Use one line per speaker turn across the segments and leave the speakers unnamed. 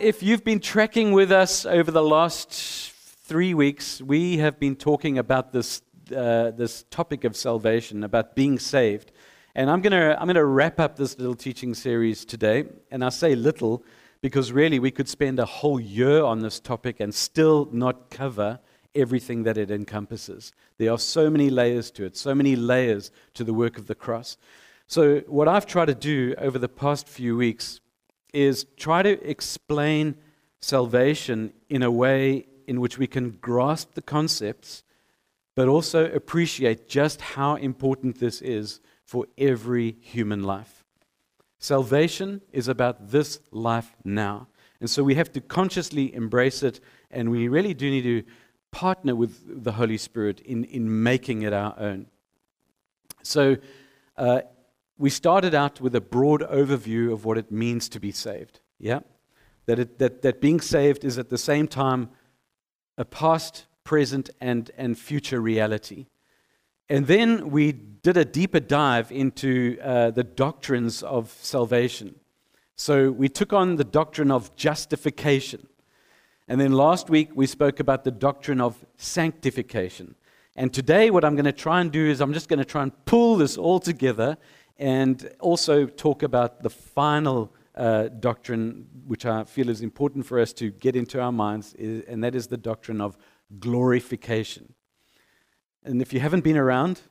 If you've been tracking with us over the last three weeks, we have been talking about this, uh, this topic of salvation, about being saved. And I'm going to I'm to wrap up this little teaching series today. And I say little because really we could spend a whole year on this topic and still not cover everything that it encompasses. There are so many layers to it, so many layers to the work of the cross. So, what I've tried to do over the past few weeks is try to explain salvation in a way in which we can grasp the concepts, but also appreciate just how important this is for every human life. Salvation is about this life now. And so we have to consciously embrace it, and we really do need to partner with the Holy Spirit in, in making it our own. So, uh, we started out with a broad overview of what it means to be saved. Yeah? That, it, that, that being saved is at the same time a past, present, and, and future reality. And then we did a deeper dive into uh, the doctrines of salvation. So we took on the doctrine of justification. And then last week we spoke about the doctrine of sanctification. And today, what I'm going to try and do is I'm just going to try and pull this all together and also talk about the final uh, doctrine, which I feel is important for us to get into our minds, is, and that is the doctrine of glorification. And if you haven't been around,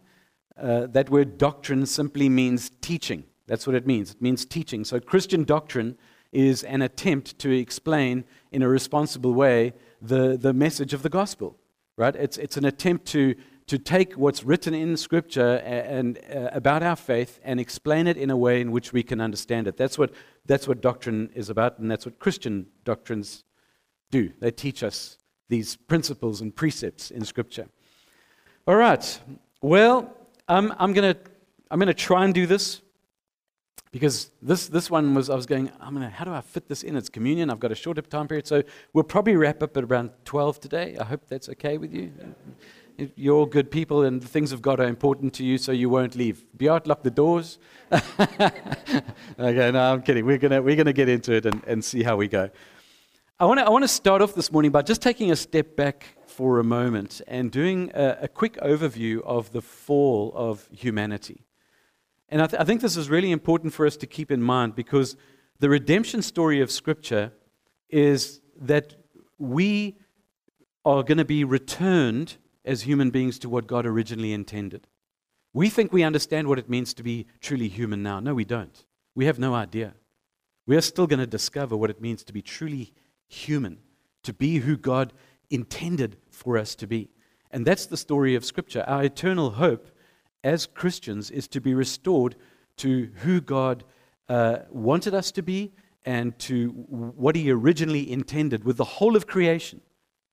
uh, that word doctrine simply means teaching. That's what it means. It means teaching. So, Christian doctrine is an attempt to explain in a responsible way the, the message of the gospel, right? It's, it's an attempt to to take what's written in Scripture and, and uh, about our faith and explain it in a way in which we can understand it. That's what, that's what doctrine is about, and that's what Christian doctrines do. They teach us these principles and precepts in Scripture. All right. Well, um, I'm going to I'm going to try and do this because this, this one was, I was going, I'm gonna, how do I fit this in? It's communion. I've got a shorter time period. So we'll probably wrap up at around 12 today. I hope that's okay with you you're good people and the things of God are important to you, so you won't leave. Beat, lock the doors. okay, no, I'm kidding. We're going we're gonna get into it and, and see how we go. I want to I wanna start off this morning by just taking a step back for a moment and doing a, a quick overview of the fall of humanity. And I, th- I think this is really important for us to keep in mind because the redemption story of Scripture is that we are going to be returned as human beings to what God originally intended. We think we understand what it means to be truly human now. No, we don't. We have no idea. We are still going to discover what it means to be truly human, to be who God intended for us to be. And that's the story of Scripture. Our eternal hope as Christians is to be restored to who God uh, wanted us to be and to what He originally intended with the whole of creation,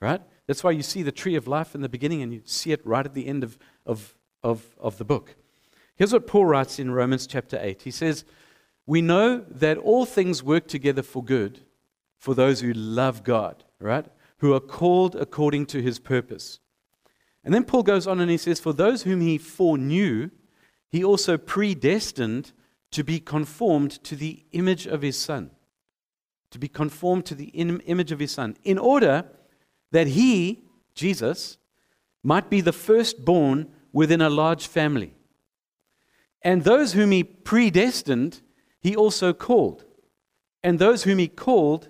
right? That's why you see the tree of life in the beginning and you see it right at the end of, of, of, of the book. Here's what Paul writes in Romans chapter 8. He says, We know that all things work together for good for those who love God, right? Who are called according to his purpose. And then Paul goes on and he says, For those whom he foreknew, he also predestined to be conformed to the image of his son. To be conformed to the image of his son, in order that he, Jesus, might be the firstborn within a large family. And those whom he predestined, he also called. And those whom he called,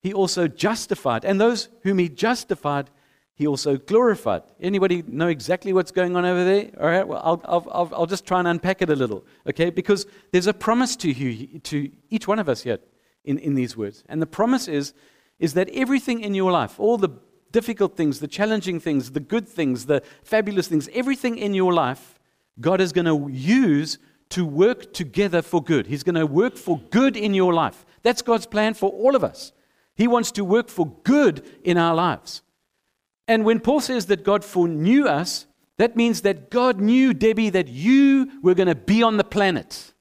he also justified. And those whom he justified, he also glorified. Anybody know exactly what's going on over there? All right, well, I'll, I'll, I'll just try and unpack it a little, okay? Because there's a promise to you, to each one of us here in, in these words. And the promise is, is that everything in your life, all the difficult things, the challenging things, the good things, the fabulous things, everything in your life, God is going to use to work together for good. He's going to work for good in your life. That's God's plan for all of us. He wants to work for good in our lives. And when Paul says that God foreknew us, that means that God knew, Debbie, that you were going to be on the planet.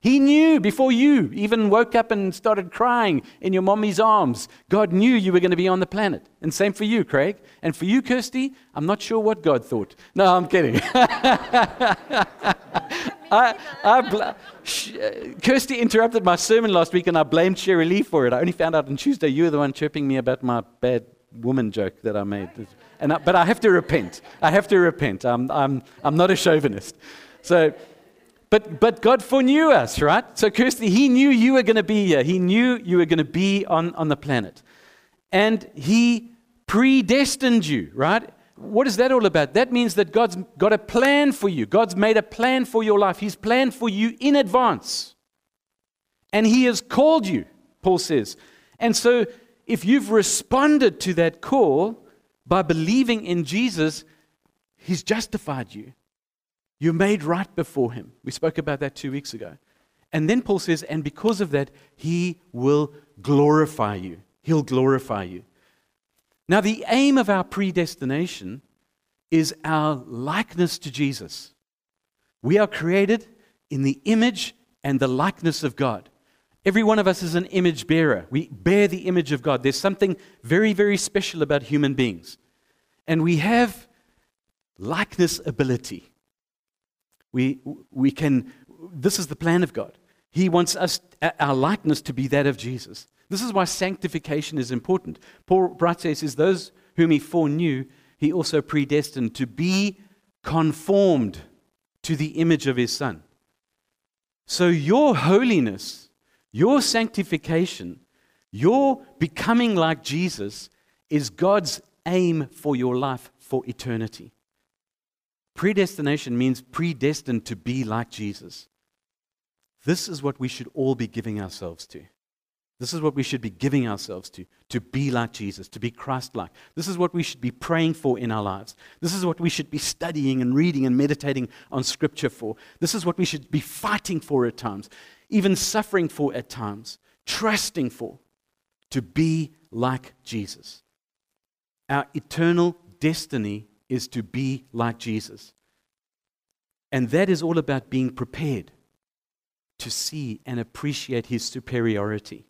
He knew before you even woke up and started crying in your mommy's arms. God knew you were going to be on the planet. And same for you, Craig. And for you, Kirsty, I'm not sure what God thought. No, I'm kidding. I, I bl- Sh- uh, Kirsty interrupted my sermon last week and I blamed Sherry Lee for it. I only found out on Tuesday you were the one chirping me about my bad woman joke that I made. And I, but I have to repent. I have to repent. I'm, I'm, I'm not a chauvinist. So, but, but God foreknew us, right? So, Kirsty, He knew you were going to be here. He knew you were going to be on, on the planet. And He predestined you, right? What is that all about? That means that God's got a plan for you. God's made a plan for your life. He's planned for you in advance. And He has called you, Paul says. And so, if you've responded to that call by believing in Jesus, He's justified you. You're made right before Him. We spoke about that two weeks ago. And then Paul says, and because of that, He will glorify you. He'll glorify you. Now, the aim of our predestination is our likeness to Jesus. We are created in the image and the likeness of God. Every one of us is an image bearer. We bear the image of God. There's something very, very special about human beings. And we have likeness ability. We, we can, this is the plan of God. He wants us, our likeness to be that of Jesus. This is why sanctification is important. Paul he says, Those whom he foreknew, he also predestined to be conformed to the image of his Son. So your holiness, your sanctification, your becoming like Jesus is God's aim for your life for eternity. Predestination means predestined to be like Jesus. This is what we should all be giving ourselves to. This is what we should be giving ourselves to, to be like Jesus, to be Christ like. This is what we should be praying for in our lives. This is what we should be studying and reading and meditating on Scripture for. This is what we should be fighting for at times, even suffering for at times, trusting for, to be like Jesus. Our eternal destiny is to be like Jesus. And that is all about being prepared to see and appreciate his superiority.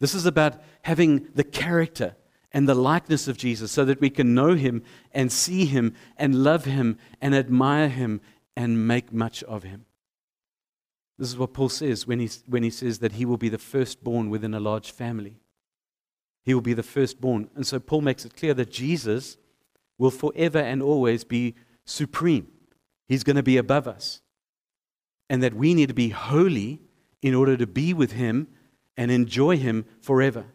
This is about having the character and the likeness of Jesus so that we can know him and see him and love him and admire him and make much of him. This is what Paul says when he, when he says that he will be the firstborn within a large family. He will be the firstborn. And so Paul makes it clear that Jesus will forever and always be supreme. He's going to be above us. And that we need to be holy in order to be with him and enjoy Him forever.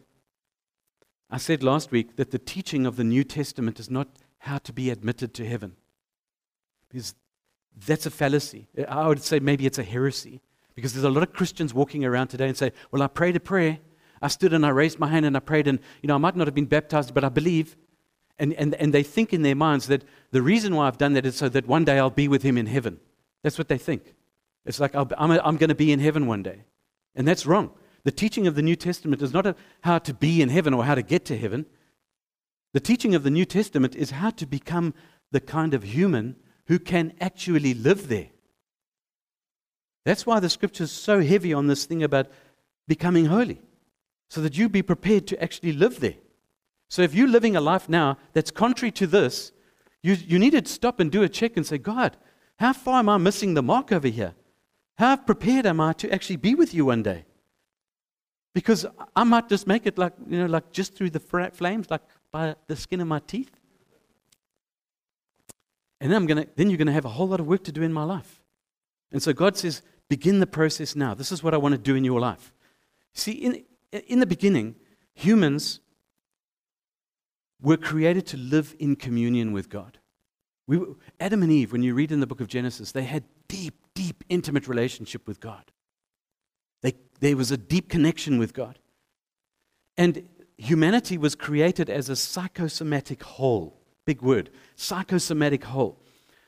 I said last week that the teaching of the New Testament is not how to be admitted to heaven. Because that's a fallacy. I would say maybe it's a heresy. Because there's a lot of Christians walking around today and say, Well, I prayed a prayer. I stood and I raised my hand and I prayed, and you know, I might not have been baptized, but I believe. And, and, and they think in their minds that the reason why I've done that is so that one day I'll be with him in heaven. That's what they think. It's like, i am I'm going to be in heaven one day. And that's wrong. The teaching of the New Testament is not how to be in heaven or how to get to heaven. The teaching of the New Testament is how to become the kind of human who can actually live there. That's why the scripture is so heavy on this thing about becoming holy, so that you be prepared to actually live there. So if you're living a life now that's contrary to this, you, you need to stop and do a check and say, God, how far am I missing the mark over here? How prepared am I to actually be with you one day? Because I might just make it like, you know, like just through the flames, like by the skin of my teeth. And then, I'm gonna, then you're going to have a whole lot of work to do in my life. And so God says, begin the process now. This is what I want to do in your life. See, in, in the beginning, humans were created to live in communion with God. We, Adam and Eve, when you read in the book of Genesis, they had deep, deep, intimate relationship with God. They, there was a deep connection with God. And humanity was created as a psychosomatic whole. Big word. Psychosomatic whole.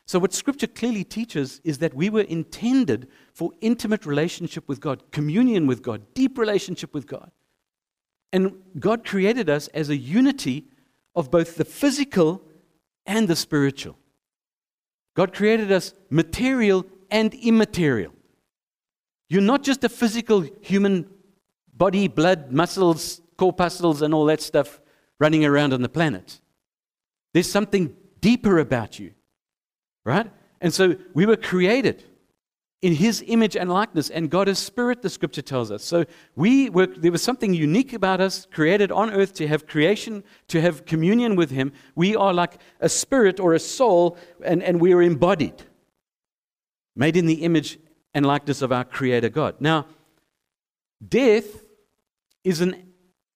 So, what Scripture clearly teaches is that we were intended for intimate relationship with God, communion with God, deep relationship with God. And God created us as a unity of both the physical and the spiritual. God created us material and immaterial. You're not just a physical human body, blood, muscles, corpuscles, and all that stuff running around on the planet. There's something deeper about you, right? And so we were created in his image and likeness, and God is spirit, the scripture tells us. So we were, there was something unique about us, created on earth to have creation, to have communion with him. We are like a spirit or a soul, and, and we are embodied, made in the image and likeness of our creator God. Now, death is an,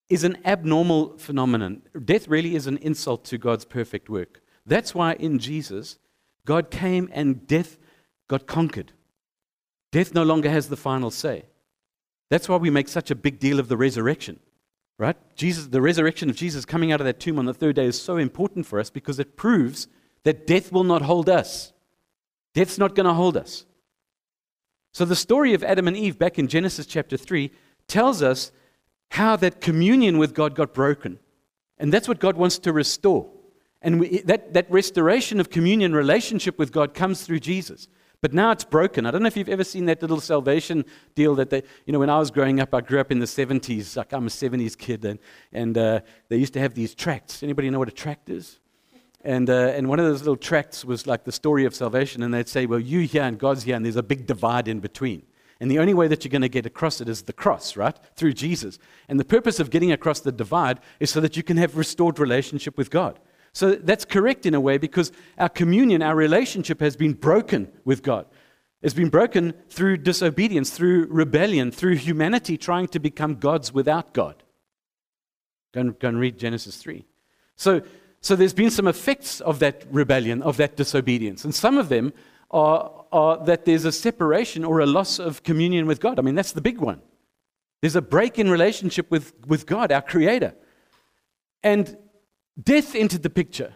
is an abnormal phenomenon. Death really is an insult to God's perfect work. That's why in Jesus, God came and death got conquered. Death no longer has the final say. That's why we make such a big deal of the resurrection, right? Jesus, the resurrection of Jesus coming out of that tomb on the third day is so important for us because it proves that death will not hold us. Death's not going to hold us. So the story of Adam and Eve back in Genesis chapter 3 tells us how that communion with God got broken. And that's what God wants to restore. And we, that, that restoration of communion relationship with God comes through Jesus. But now it's broken. I don't know if you've ever seen that little salvation deal that they, you know, when I was growing up, I grew up in the 70s. Like I'm a 70s kid, and, and uh, they used to have these tracts. Anybody know what a tract is? And, uh, and one of those little tracts was like the story of salvation, and they'd say, Well, you here and God's here, and there's a big divide in between. And the only way that you're going to get across it is the cross, right? Through Jesus. And the purpose of getting across the divide is so that you can have restored relationship with God. So that's correct in a way because our communion, our relationship has been broken with God. It's been broken through disobedience, through rebellion, through humanity trying to become gods without God. Go and, go and read Genesis 3. So, so there's been some effects of that rebellion, of that disobedience. And some of them are, are that there's a separation or a loss of communion with God. I mean, that's the big one. There's a break in relationship with, with God, our Creator. And death entered the picture,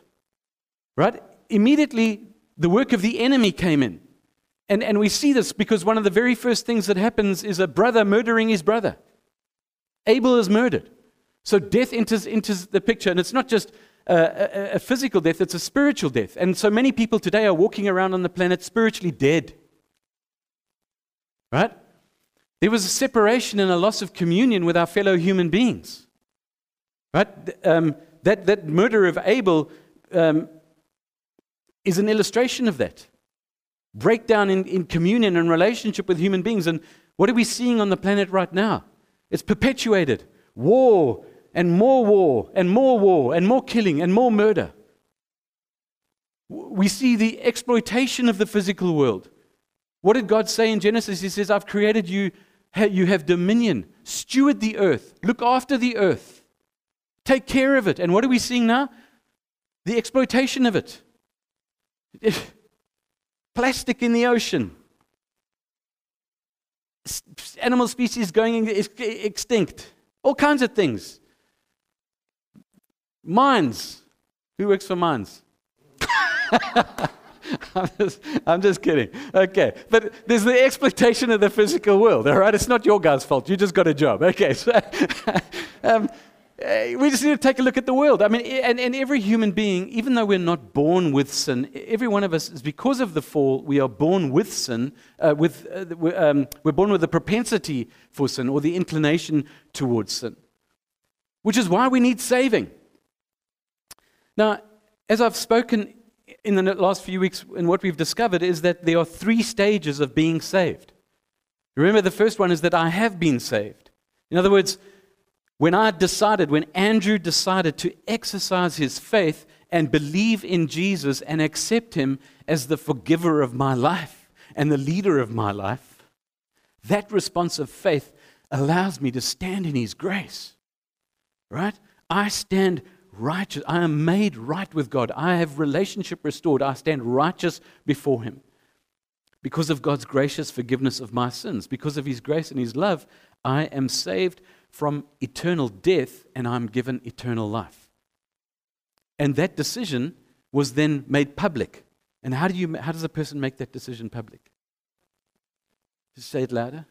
right? Immediately, the work of the enemy came in. And, and we see this because one of the very first things that happens is a brother murdering his brother. Abel is murdered. So death enters into the picture, and it's not just a, a, a, physical death, it's a spiritual death. And so many people today are walking around on the planet spiritually dead. Right? There was a separation and a loss of communion with our fellow human beings. Right? Um, that, that murder of Abel um, is an illustration of that. Breakdown in, in communion and relationship with human beings. And what are we seeing on the planet right now? It's perpetuated war and more war and more war and more killing and more murder. We see the exploitation of the physical world. What did God say in Genesis? He says, I've created you, you have dominion, steward the earth, look after the earth. Take care of it. And what are we seeing now? The exploitation of it. Plastic in the ocean. Animal species going extinct. All kinds of things. Mines. Who works for mines? I'm, just, I'm just kidding. Okay. But there's the exploitation of the physical world, all right? It's not your guy's fault. You just got a job. Okay. So, um, we just need to take a look at the world. I mean, and, and every human being, even though we're not born with sin, every one of us is because of the fall, we are born with sin. Uh, with, uh, um, we're born with the propensity for sin or the inclination towards sin, which is why we need saving. Now, as I've spoken in the last few weeks, and what we've discovered is that there are three stages of being saved. Remember, the first one is that I have been saved. In other words, when I decided, when Andrew decided to exercise his faith and believe in Jesus and accept him as the forgiver of my life and the leader of my life, that response of faith allows me to stand in his grace. Right? I stand righteous. I am made right with God. I have relationship restored. I stand righteous before him. Because of God's gracious forgiveness of my sins, because of his grace and his love, I am saved from eternal death and I'm given eternal life. And that decision was then made public. And how, do you, how does a person make that decision public? Just say it louder.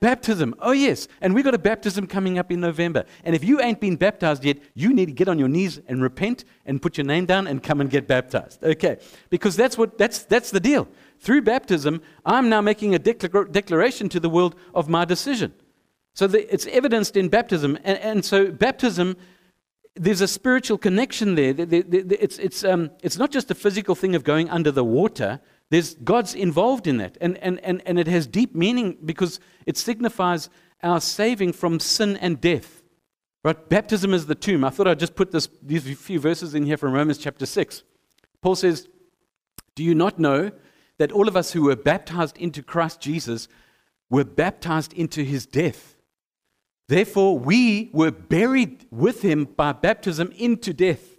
Baptism. Oh, yes. And we've got a baptism coming up in November. And if you ain't been baptized yet, you need to get on your knees and repent and put your name down and come and get baptized. Okay. Because that's, what, that's, that's the deal. Through baptism, I'm now making a declaration to the world of my decision. So the, it's evidenced in baptism. And, and, so, baptism, there's a spiritual connection there. It's, it's, um, it's not just a physical thing of going under the water. There's God's involved in that. And, and, and, and it has deep meaning because it signifies our saving from sin and death. Right? Baptism is the tomb. I thought I'd just put this, these few verses in here from Romans chapter 6. Paul says, Do you not know that all of us who were baptized into Christ Jesus were baptized into his death? Therefore, we were buried with him by baptism into death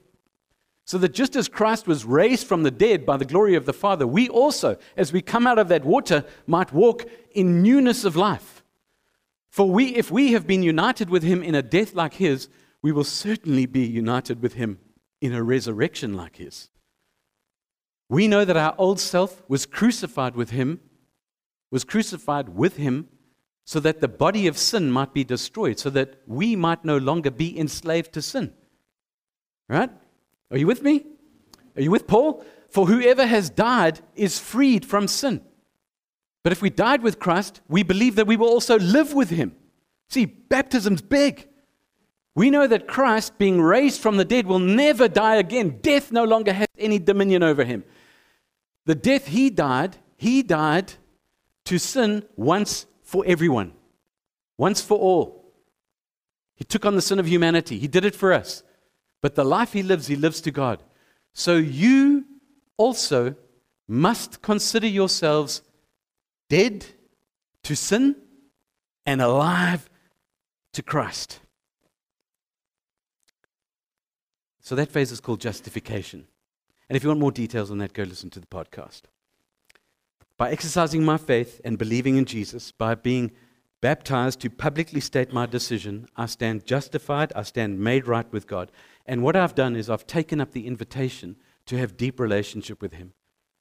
so that just as Christ was raised from the dead by the glory of the Father, we also, as we come out of that water, might walk in newness of life. For we, if we have been united with him in a death like his, we will certainly be united with him in a resurrection like his. We know that our old self was crucified with him, was crucified with him, so that the body of sin might be destroyed, so that we might no longer be enslaved to sin. Right? Are you with me? Are you with Paul? For whoever has died is freed from sin. But if we died with Christ, we believe that we will also live with him. See, baptism's big. We know that Christ, being raised from the dead, will never die again. Death no longer has any dominion over him. The death he died, he died to sin once for everyone, once for all. He took on the sin of humanity, he did it for us. But the life he lives, he lives to God. So you also must consider yourselves dead to sin and alive to Christ. So that phase is called justification. And if you want more details on that, go listen to the podcast. By exercising my faith and believing in Jesus, by being baptized to publicly state my decision, I stand justified, I stand made right with God. And what I've done is I've taken up the invitation to have deep relationship with Him,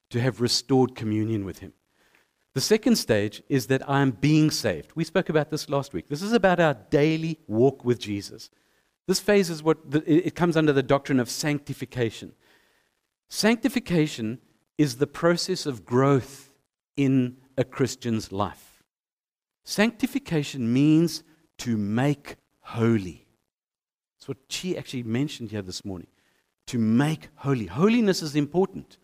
to have restored communion with Him. The second stage is that I am being saved. We spoke about this last week. This is about our daily walk with Jesus. This phase is what the, it comes under the doctrine of sanctification. Sanctification is the process of growth in a Christian's life. Sanctification means to make holy. That's what she actually mentioned here this morning. To make holy. Holiness is important.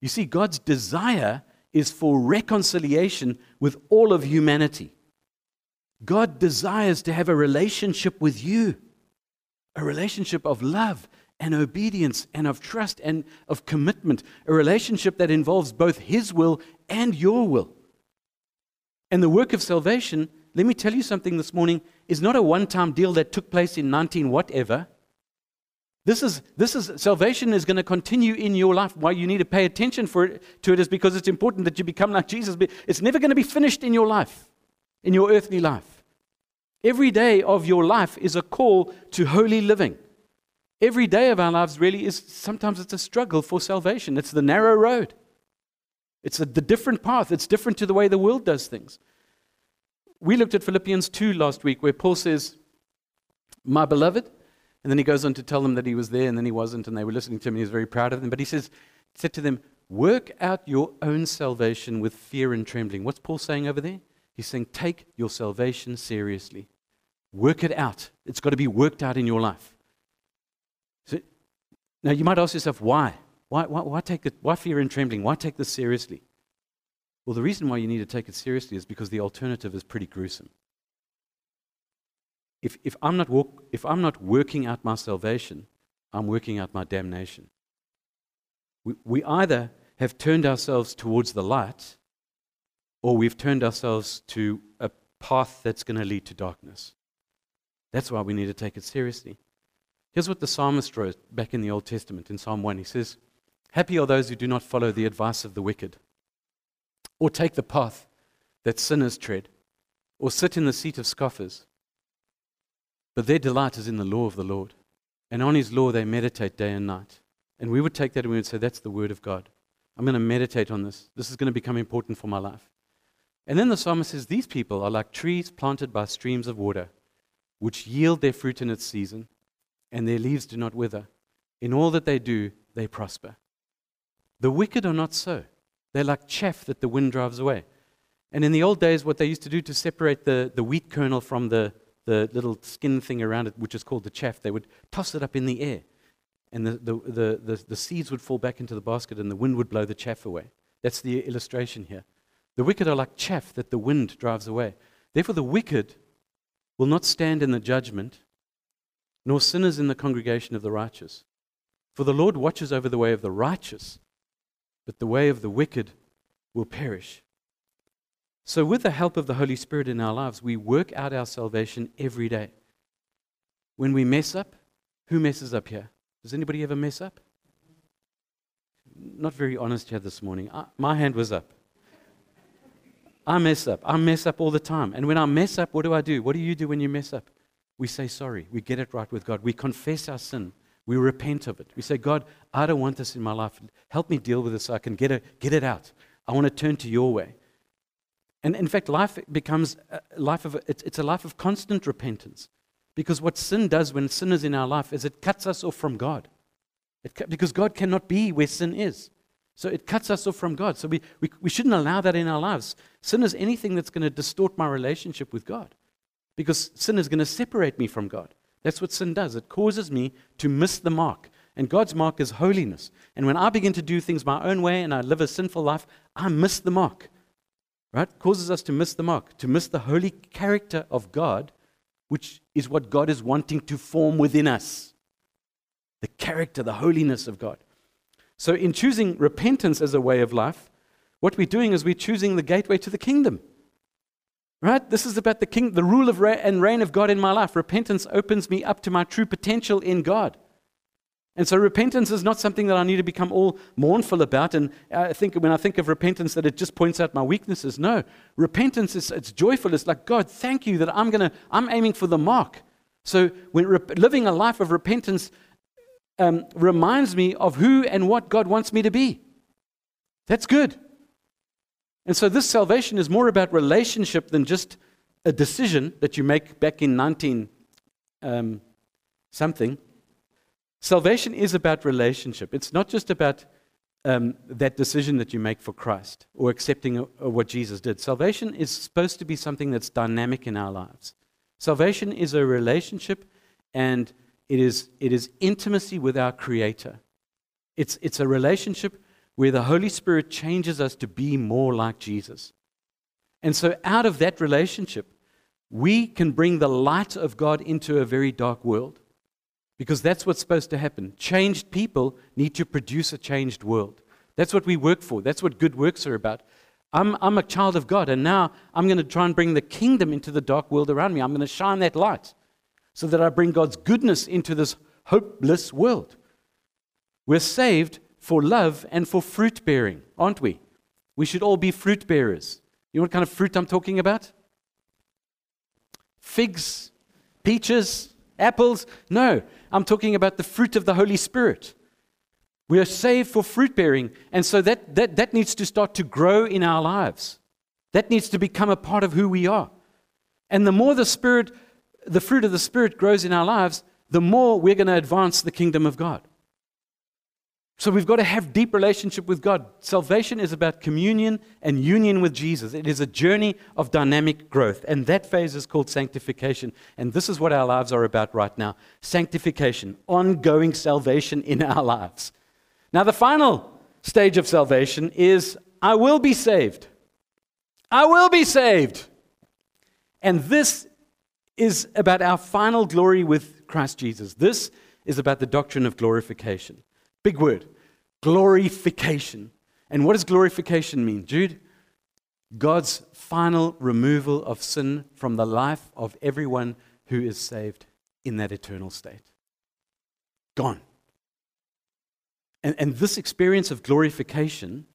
You see, God's desire is for reconciliation with all of humanity. God desires to have a relationship with you, a relationship of love and obedience and of trust and of commitment, a relationship that involves both His will and your will. And the work of salvation let me tell you something this morning, is not a one time deal that took place in 19 whatever. This is, this is salvation is going to continue in your life. Why you need to pay attention for it, to it is because it's important that you become like Jesus. It's never going to be finished in your life, in your earthly life. Every day of your life is a call to holy living. Every day of our lives really is sometimes it's a struggle for salvation. It's the narrow road. It's a, the different path. It's different to the way the world does things we looked at Philippians 2 last week, where Paul says, My beloved, and then he goes on to tell them that he was there and then he wasn't, and they were listening to him, and he was very proud of them. But he says, said to them, Work out your own salvation with fear and trembling. What's Paul saying over there? He's saying, Take your salvation seriously. Work it out. It's got to be worked out in your life. Now, you might ask yourself, why? Why, why, why, take it, why fear and trembling? Why take this seriously? Well, the reason why you need to take it seriously is because the alternative is pretty gruesome. If, if, I'm, not walk, if I'm not working out my salvation, I'm working out my damnation. We, we either have turned ourselves towards the light or we've turned ourselves to a path that's going to lead to darkness. That's why we need to take it seriously. Here's what the psalmist wrote back in the Old Testament in Psalm 1. He says, Happy are those who do not follow the advice of the wicked or take the path that sinners tread, or sit in the seat of scoffers. But their delight is in the law of the Lord, and on his law they meditate day and night. And we would take that and we would say, That's the word of God. I'm going to meditate on this. This is going to become important for my life. And then the psalmist says, These people are like trees planted by streams of water, which yield their fruit in its season, and their leaves do not wither. In all that they do, they prosper. The wicked are not so. They're like chaff that the wind drives away. And in the old days, what they used to do to separate the, the wheat kernel from the, the little skin thing around it, which is called the chaff, they would toss it up in the air. And the, the, the, the, the seeds would fall back into the basket, and the wind would blow the chaff away. That's the illustration here. The wicked are like chaff that the wind drives away. Therefore, the wicked will not stand in the judgment, nor sinners in the congregation of the righteous. For the Lord watches over the way of the righteous, but the way of the wicked will perish. So, with the help of the Holy Spirit in our lives, we work out our salvation every day. When we mess up, who messes up here? Does anybody ever mess up? Not very honest here this morning. I, my hand was up. I mess up. I mess up all the time. And when I mess up, what do I do? What do you do when you mess up? We say sorry. We get it right with God. We confess our sin. We repent of it. We say, God, I don't want this in my life. Help me deal with this so I can get it, get it out. I want to turn to your way. And in fact, life becomes a life of, it's a life of constant repentance. Because what sin does when sin is in our life is it cuts us off from God. It, because God cannot be where sin is. So it cuts us off from God. So we, we, we shouldn't allow that in our lives. Sin is anything that's going to distort my relationship with God. Because sin is going to separate me from God. That's what sin does. It causes me to miss the mark. And God's mark is holiness. And when I begin to do things my own way and I live a sinful life, I miss the mark. Right? Causes us to miss the mark, to miss the holy character of God, which is what God is wanting to form within us. The character, the holiness of God. So, in choosing repentance as a way of life, what we're doing is we're choosing the gateway to the kingdom. Right? This is about the king, the rule of reign and reign of God in my life. Repentance opens me up to my true potential in God. And so repentance is not something that I need to become all mournful about. And I think when I think of repentance, that it just points out my weaknesses. No, repentance is it's joyful. It's like God, thank you that I'm gonna I'm aiming for the mark. So when re- living a life of repentance um, reminds me of who and what God wants me to be. That's good. And so this salvation is more about relationship than just a decision that you make back in 19 um, something. Salvation is about relationship. It's not just about um, that decision that you make for Christ or accepting a, a what Jesus did. Salvation is supposed to be something that's dynamic in our lives. Salvation is a relationship and it is, it is intimacy with our Creator. It's, it's a relationship where the Holy Spirit changes us to be more like Jesus. And so, out of that relationship, we can bring the light of God into a very dark world. Because that's what's supposed to happen. Changed people need to produce a changed world. That's what we work for. That's what good works are about. I'm, I'm a child of God, and now I'm going to try and bring the kingdom into the dark world around me. I'm going to shine that light so that I bring God's goodness into this hopeless world. We're saved for love and for fruit bearing, aren't we? We should all be fruit bearers. You know what kind of fruit I'm talking about? Figs, peaches, apples? No, I'm talking about the fruit of the Holy Spirit. We are saved for fruit bearing, and so that, that, that needs to start to grow in our lives. That needs to become a part of who we are. And the more the Spirit, the fruit of the Spirit grows in our lives, the more we're going to advance the kingdom of God. So we've got to have deep relationship with God. Salvation is about communion and union with Jesus. It is a journey of dynamic growth, and that phase is called sanctification. And this is what our lives are about right now. Sanctification, ongoing salvation in our lives. Now the final stage of salvation is I will be saved. I will be saved. And this is about our final glory with Christ Jesus. This is about the doctrine of glorification. Big word. Glorification. And what does glorification mean, Jude? God's final removal of sin from the life of everyone who is saved in that eternal state. Gone. And, and this experience of glorification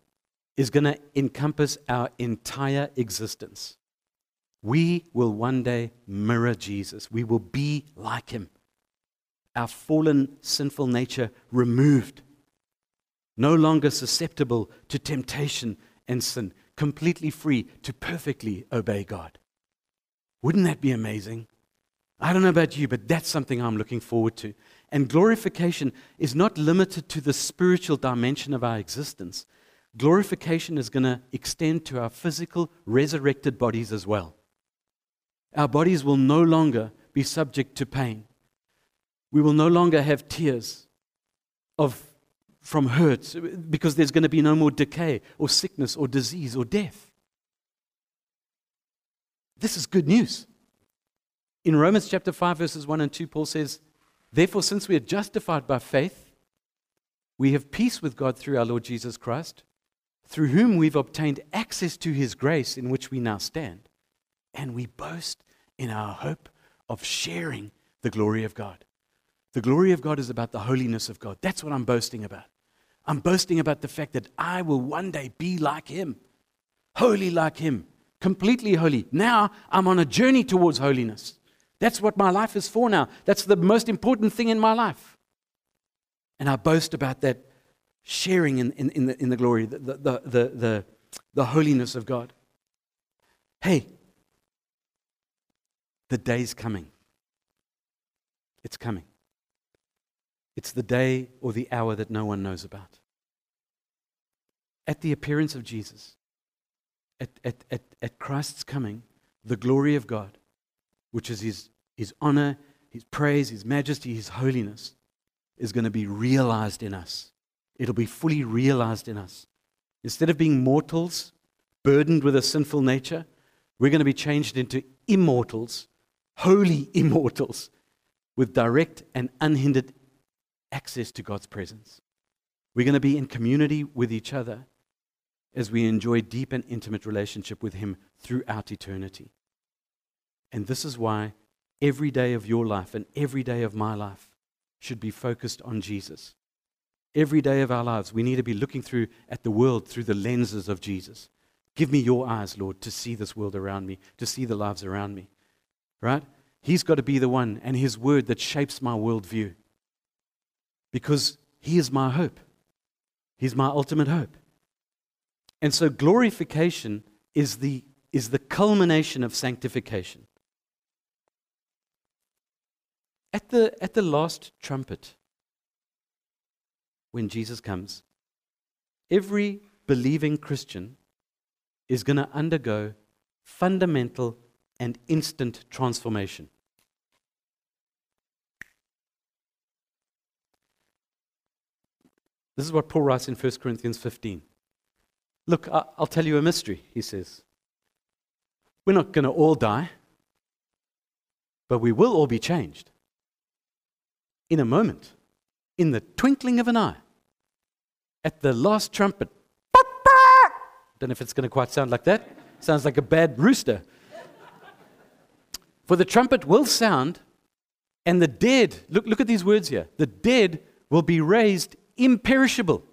is going to encompass our entire existence. We will one day mirror Jesus, we will be like him our fallen, sinful nature removed, no longer susceptible to temptation and sin, completely free to perfectly obey God. Wouldn't that be amazing? I don't know about you, but that's something I'm looking forward to. And glorification is not limited to the spiritual dimension of our existence. Glorification is going to extend to our physical, resurrected bodies as well. Our bodies will no longer be subject to pain. We will no longer have tears of from hurt because there's going to be no more decay or sickness or disease or death. This is good news. In Romans chapter 5, verses 1 and 2, Paul says, Therefore, since we are justified by faith, we have peace with God through our Lord Jesus Christ, through whom we've obtained access to his grace in which we now stand. And we boast in our hope of sharing the glory of God. The glory of God is about the holiness of God. That's what I'm boasting about. I'm boasting about the fact that I will one day be like him, holy like him, completely holy. Now I'm on a journey towards holiness. That's what my life is for now. That's the most important thing in my life. And I boast about that sharing in, in, in, the, in the glory, the, the, the, the, the holiness of God. Hey, the day's coming. It's coming. It's the day or the hour that no one knows about. At the appearance of Jesus, at, at, at, at Christ's coming, the glory of God, which is his, his honor, his praise, his majesty, his holiness, is going to be realized in us. It'll be fully realized in us. Instead of being mortals, burdened with a sinful nature, we're going to be changed into immortals, holy immortals, with direct and unhindered access to God's presence. We're going to be in community with each other as we enjoy deep and intimate relationship with Him throughout eternity. And this is why every day of your life and every day of my life should be focused on Jesus. Every day of our lives, we need to be looking through at the world through the lenses of Jesus. Give me your eyes, Lord, to see this world around me, to see the lives around me. Right? He's got to be the one and His word that shapes my worldview because He is my hope. He's my ultimate hope. And so glorification is the, is the culmination of sanctification. At the, at the last trumpet, when Jesus comes, every believing Christian is going to undergo fundamental and instant transformation. This is what Paul writes in 1 Corinthians 15. Look, I'll tell you a mystery, he says. We're not going to all die, but we will all be changed in a moment, in the twinkling of an eye, at the last trumpet. Don't know if it's going to quite sound like that. Sounds like a bad rooster. For the trumpet will sound, and the dead, look, look at these words here the dead will be raised imperishable,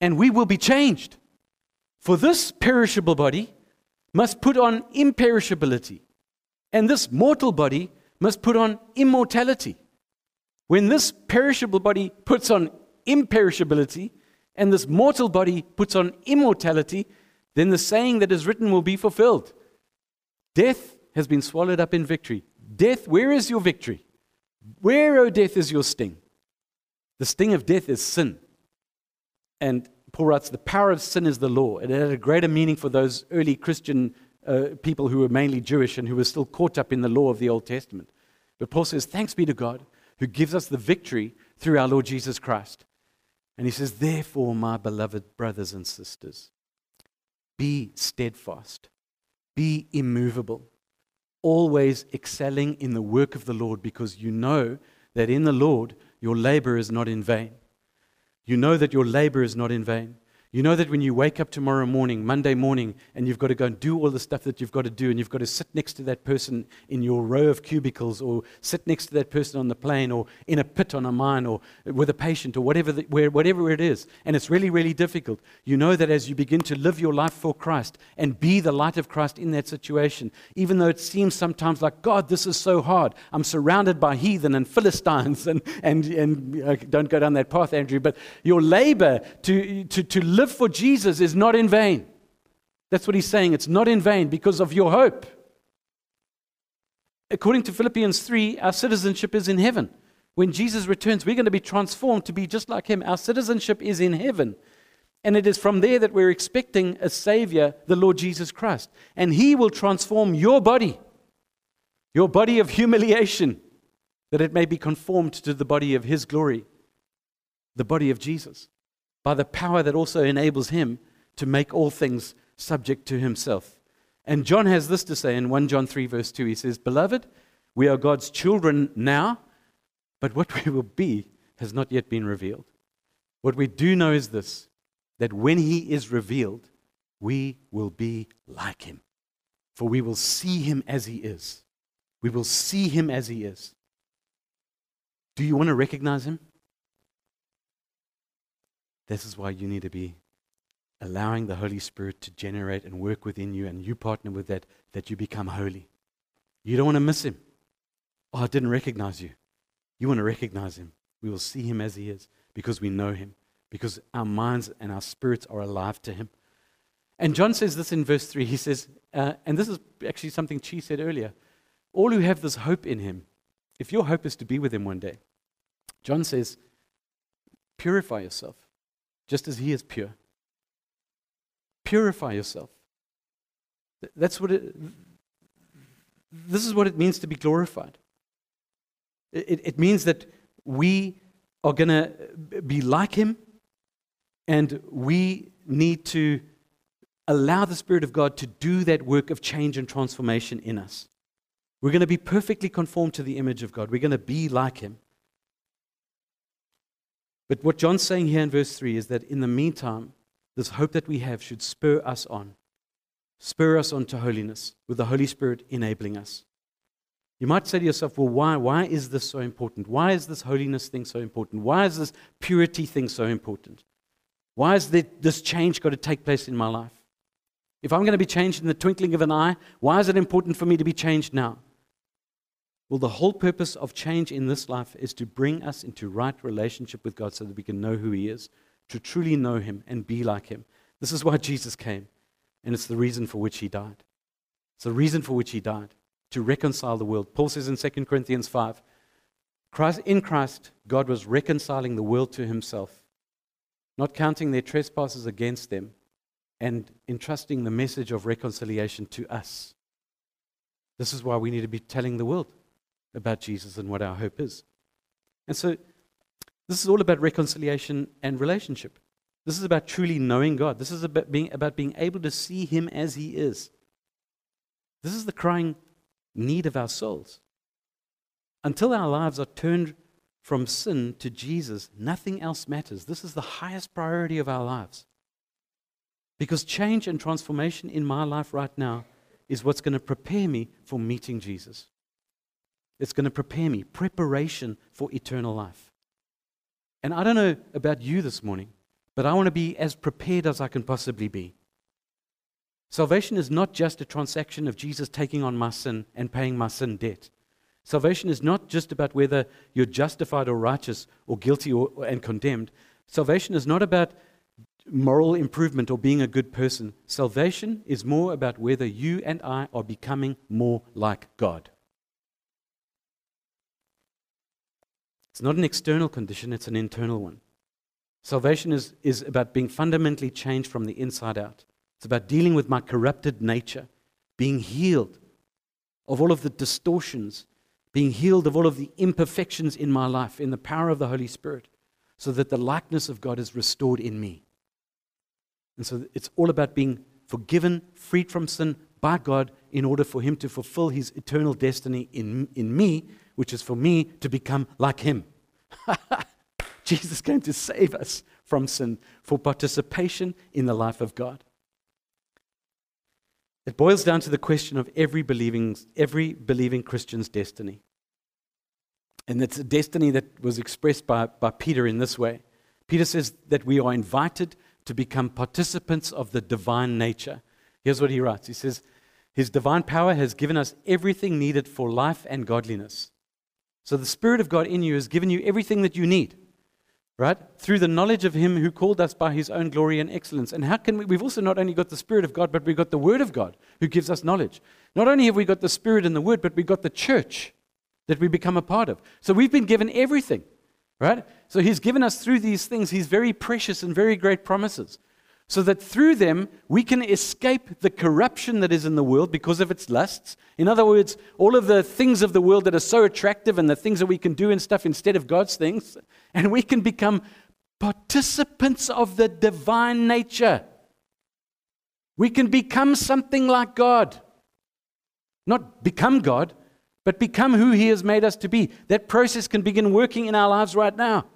and we will be changed. For this perishable body must put on imperishability, and this mortal body must put on immortality. When this perishable body puts on imperishability, and this mortal body puts on immortality, then the saying that is written will be fulfilled Death has been swallowed up in victory. Death, where is your victory? Where, O oh, death, is your sting? The sting of death is sin. And Paul writes, the power of sin is the law. And It had a greater meaning for those early Christian uh, people who were mainly Jewish and who were still caught up in the law of the Old Testament. But Paul says, Thanks be to God who gives us the victory through our Lord Jesus Christ. And he says, Therefore, my beloved brothers and sisters, be steadfast, be immovable, always excelling in the work of the Lord, because you know that in the Lord your labor is not in vain. You know that your labor is not in vain. You know that when you wake up tomorrow morning, Monday morning, and you've got to go and do all the stuff that you've got to do, and you've got to sit next to that person in your row of cubicles, or sit next to that person on the plane, or in a pit on a mine, or with a patient, or whatever, the, where, whatever it is, and it's really, really difficult, you know that as you begin to live your life for Christ and be the light of Christ in that situation, even though it seems sometimes like, God, this is so hard, I'm surrounded by heathen and Philistines, and, and, and uh, don't go down that path, Andrew, but your labor to, to, to live for Jesus is not in vain. That's what he's saying. It's not in vain because of your hope. According to Philippians 3, our citizenship is in heaven. When Jesus returns, we're going to be transformed to be just like him. Our citizenship is in heaven. And it is from there that we're expecting a Savior, the Lord Jesus Christ. And He will transform your body, your body of humiliation, that it may be conformed to the body of His glory. the body of Jesus, by the power that also enables him to make all things subject to himself. And John has this to say in 1 John 3, verse 2. He says, Beloved, we are God's children now, but what we will be has not yet been revealed. What we do know is this that when he is revealed, we will be like him. For we will see him as he is. We will see him as he is. Do you want to recognize him? This is why you need to be allowing the Holy Spirit to generate and work within you, and you partner with that, that you become holy. You don't want to miss him. Oh, I didn't recognize you. You want to recognize him. We will see him as he is because we know him, because our minds and our spirits are alive to him. And John says this in verse 3. He says, uh, and this is actually something Chi said earlier all who have this hope in him, if your hope is to be with him one day, John says, purify yourself just as he is pure. Purify yourself. That's what it, this is what it means to be glorified. It, it means that we are going to be like him and we need to allow the Spirit of God to do that work of change and transformation in us. We're going to be perfectly conformed to the image of God. We're going to be like Him. But what John's saying here in verse 3 is that in the meantime, this hope that we have should spur us on, spur us on to holiness, with the Holy Spirit enabling us. You might say to yourself, well, why, why is this so important? Why is this holiness thing so important? Why is this purity thing so important? Why has this change got to take place in my life? If I'm going to be changed in the twinkling of an eye, why is it important for me to be changed now? Well, the whole purpose of change in this life is to bring us into right relationship with God so that we can know who He is, to truly know Him and be like Him. This is why Jesus came, and it's the reason for which He died. It's the reason for which He died, to reconcile the world. Paul says in 2 Corinthians 5 Christ, in Christ, God was reconciling the world to Himself, not counting their trespasses against them, and entrusting the message of reconciliation to us. This is why we need to be telling the world about Jesus and what our hope is. And so, this is all about reconciliation and relationship. This is about truly knowing God. This is about being, about being able to see Him as He is. This is the crying need of our souls. Until our lives are turned from sin to Jesus, nothing else matters. This is the highest priority of our lives. Because change and transformation in my life right now is what's going to prepare me for meeting Jesus. It's going to prepare me, preparation for eternal life. And I don't know about you this morning, but I want to be as prepared as I can possibly be. Salvation is not just a transaction of Jesus taking on my sin and paying my sin debt. Salvation is not just about whether you're justified or righteous or guilty or, and condemned. Salvation is not about moral improvement or being a good person. Salvation is more about whether you and I are becoming more like God. It's not an external condition, it's an internal one. Salvation is, is about being fundamentally changed from the inside out. It's about dealing with my corrupted nature, being healed of all of the distortions, being healed of all of the imperfections in my life in the power of the Holy Spirit, so that the likeness of God is restored in me. And so it's all about being forgiven, freed from sin by God in order for Him to fulfill His eternal destiny in, in me which is for me to become like him. Jesus came to save us from sin for participation in the life of God. It boils down to the question of every believing, every believing Christian's destiny. And it's a destiny that was expressed by, by Peter in this way. Peter says that we are invited to become participants of the divine nature. Here's what he writes He says, His divine power has given us everything needed for life and godliness. So the Spirit of God in you has given you everything that you need, right? Through the knowledge of Him who called us by His own glory and excellence. And how can we? We've also not only got the Spirit of God, but we've got the Word of God who gives us knowledge. Not only have we got the Spirit and the Word, but we've got the church that we become a part of. So we've been given everything, right? So He's given us through these things His very precious and very great promises so that through them we can escape the corruption that is in the world because of its lusts. In other words, all of the things of the world that are so attractive and the things that we can do and stuff instead of God's things, and we can become participants of the divine nature. We can become something like God. Not become God, but become who He has made us to be. That process can begin working in our lives right now.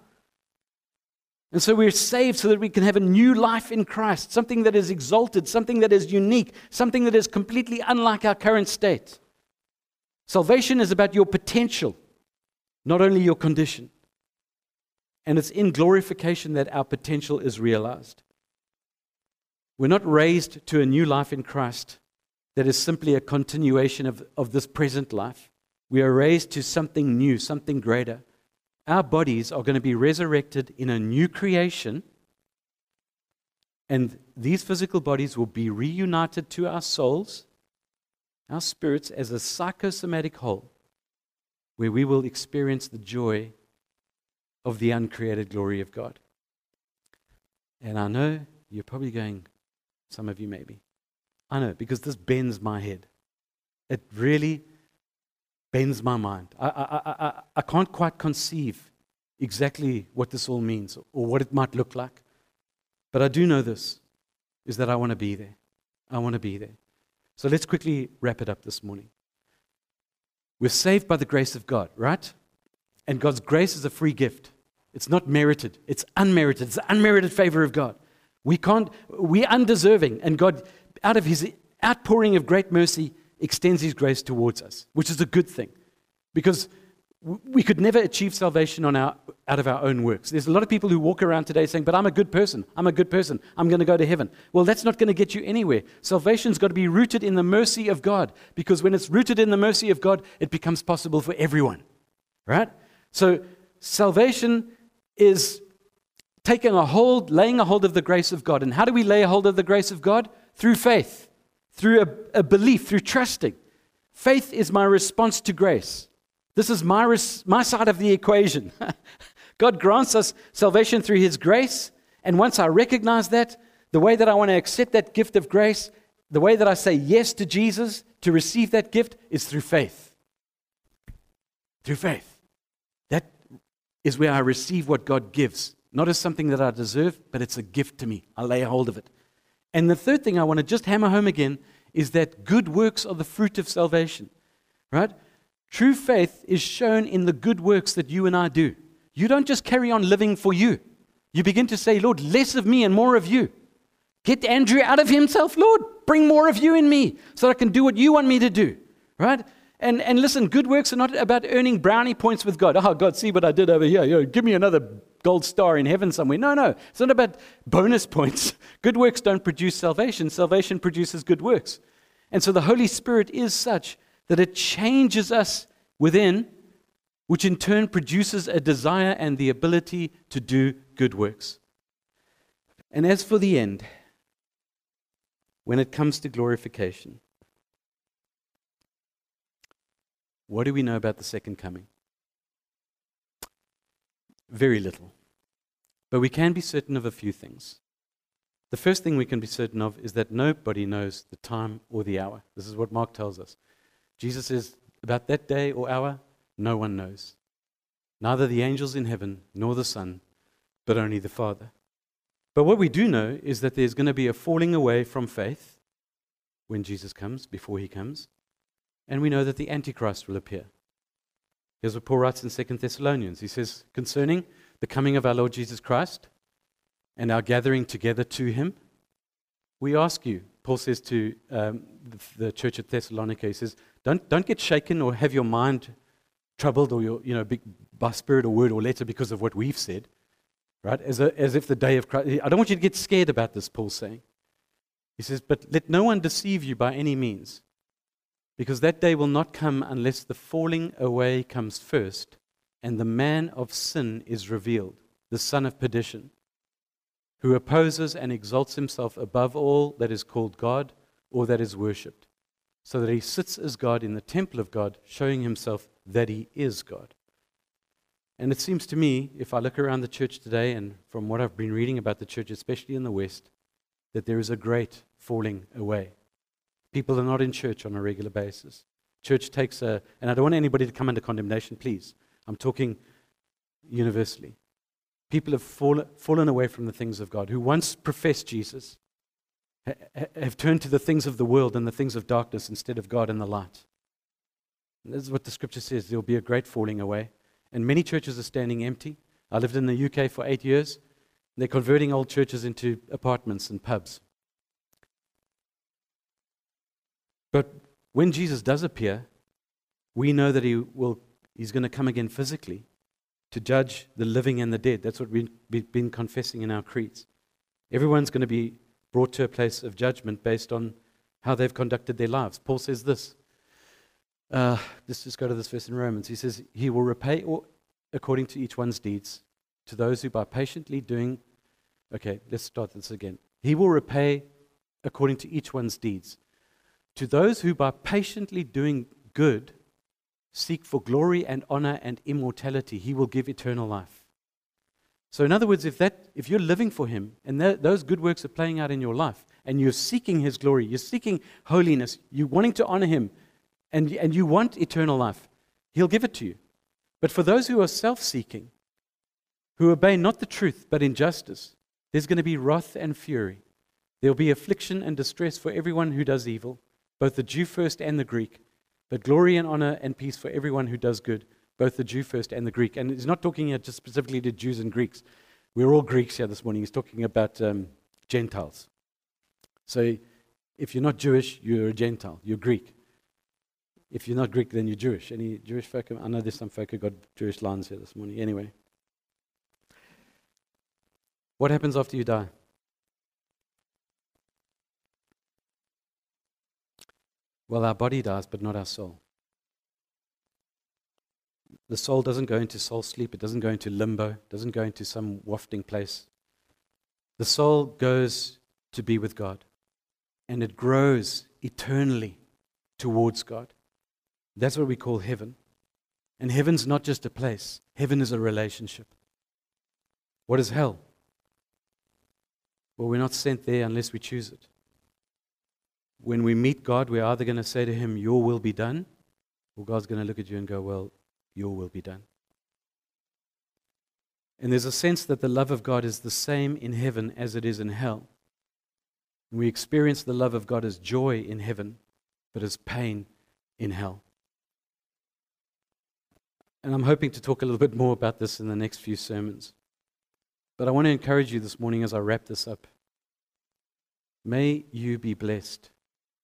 And so we're saved so that we can have a new life in Christ, something that is exalted, something that is unique, something that is completely unlike our current state. Salvation is about your potential, not only your condition. And it's in glorification that our potential is realized. We're not raised to a new life in Christ that is simply a continuation of, of this present life. We are raised to something new, something greater. Our bodies are going to be resurrected in a new creation, and these physical bodies will be reunited to our souls, our spirits, as a psychosomatic whole, where we will experience the joy of the uncreated glory of God. And I know you're probably going, some of you, maybe. I know, because this bends my head. It really bends my mind. I, I, I, I can't quite conceive exactly what this all means or what it might look like. But I do know this is that I want to be there. I want to be there. So let's quickly wrap it up this morning. We're saved by the grace of God, right? And God's grace is a free gift. It's not merited, it's unmerited. It's unmerited favor of God. We can't, we're undeserving, and God, out of his outpouring of great mercy, extends his grace towards us, which is a good thing. Because we could never achieve salvation on our, out of our own works. There's a lot of people who walk around today saying, But I'm a good person. I'm a good person. I'm going to go to heaven. Well, that's not going to get you anywhere. Salvation's got to be rooted in the mercy of God. Because when it's rooted in the mercy of God, it becomes possible for everyone. Right? So, salvation is taking a hold, laying a hold of the grace of God. And how do we lay a hold of the grace of God? Through faith, through a, a belief, through trusting. Faith is my response to grace. This is my, res- my side of the equation. God grants us salvation through His grace. And once I recognize that, the way that I want to accept that gift of grace, the way that I say yes to Jesus to receive that gift is through faith. Through faith. That is where I receive what God gives, not as something that I deserve, but it's a gift to me. I lay hold of it. And the third thing I want to just hammer home again is that good works are the fruit of salvation. Right? True faith is shown in the good works that you and I do. You don't just carry on living for you. You begin to say, Lord, less of me and more of you. Get Andrew out of himself, Lord. Bring more of you in me so I can do what you want me to do. Right? And, and listen, good works are not about earning brownie points with God. Oh, God, see what I did over here. You know, give me another gold star in heaven somewhere. No, no. It's not about bonus points. Good works don't produce salvation, salvation produces good works. And so the Holy Spirit is such that it changes us within, which in turn produces a desire and the ability to do good works. And as for the end, when it comes to glorification, What do we know about the second coming? Very little. But we can be certain of a few things. The first thing we can be certain of is that nobody knows the time or the hour. This is what Mark tells us. Jesus says, about that day or hour, no one knows. Neither the angels in heaven nor the Son, but only the Father. But what we do know is that there's going to be a falling away from faith when Jesus comes, before he comes. And we know that the Antichrist will appear. Here's what Paul writes in 2 Thessalonians. He says, Concerning the coming of our Lord Jesus Christ and our gathering together to him, we ask you, Paul says to um, the, church at Thessalonica, he says, don't, don't get shaken or have your mind troubled or your, you know, big, by spirit or word or letter because of what we've said, right? As, a, as if the day of Christ, I don't want you to get scared about this, Paul's saying. He says, but let no one deceive you by any means because that day will not come unless the falling away comes first and the man of sin is revealed, the son of perdition, who opposes and exalts himself above all that is called God or that is worshipped, so that he sits as God in the temple of God, showing himself that he is God. And it seems to me, if I look around the church today and from what I've been reading about the church, especially in the West, that there is a great falling away. People are not in church on a regular basis. Church takes a, and I don't want anybody to come under condemnation, please. I'm talking universally. People have fall, fallen away from the things of God, who once professed Jesus, ha, have turned to the things of the world and the things of darkness instead of God and the light. And this is what the scripture says there will be a great falling away. And many churches are standing empty. I lived in the UK for eight years. They're converting old churches into apartments and pubs. But when Jesus does appear, we know that he will, he's going to come again physically to judge the living and the dead. That's what we've been confessing in our creeds. Everyone's going to be brought to a place of judgment based on how they've conducted their lives. Paul says this. Uh, let's just go to this verse in Romans. He says, He will repay according to each one's deeds to those who by patiently doing. Okay, let's start this again. He will repay according to each one's deeds. To those who by patiently doing good seek for glory and honor and immortality, he will give eternal life. So, in other words, if, that, if you're living for him and that, those good works are playing out in your life and you're seeking his glory, you're seeking holiness, you're wanting to honor him, and, and you want eternal life, he'll give it to you. But for those who are self seeking, who obey not the truth but injustice, there's going to be wrath and fury. There'll be affliction and distress for everyone who does evil, both the Jew first and the Greek but glory and honor and peace for everyone who does good, both the Jew first and the Greek. And he's not talking here just specifically to Jews and Greeks. We're all Greeks here this morning. He's talking about um, Gentiles. So if you're not Jewish, you're a Gentile. You're Greek. If you're not Greek, then you're Jewish. Any Jewish folk? I know there's some folk who got Jewish lines here this morning. Anyway. What happens after you die? Well, our body dies, but not our soul. The soul doesn't go into soul sleep, it doesn't go into limbo, it doesn't go into some wafting place. The soul goes to be with God, and it grows eternally towards God. That's what we call heaven. And heaven's not just a place, heaven is a relationship. What is hell? Well, we're not sent there unless we choose it when we meet God, we're either going to say to Him, Your will be done, or God's going to look at you and go, Well, your will be done. And there's a sense that the love of God is the same in heaven as it is in hell. We experience the love of God as joy in heaven, but as pain in hell. And I'm hoping to talk a little bit more about this in the next few sermons. But I want to encourage you this morning as I wrap this up. May you be blessed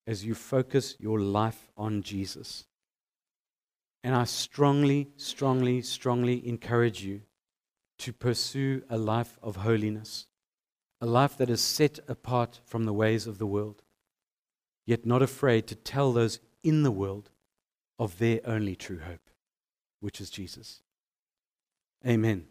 as you focus your life on Jesus. And I strongly, strongly, strongly encourage you to pursue a life of holiness, a life that is set apart from the ways of the world, yet not afraid to tell those in the world of their only true hope, which is Jesus. Amen.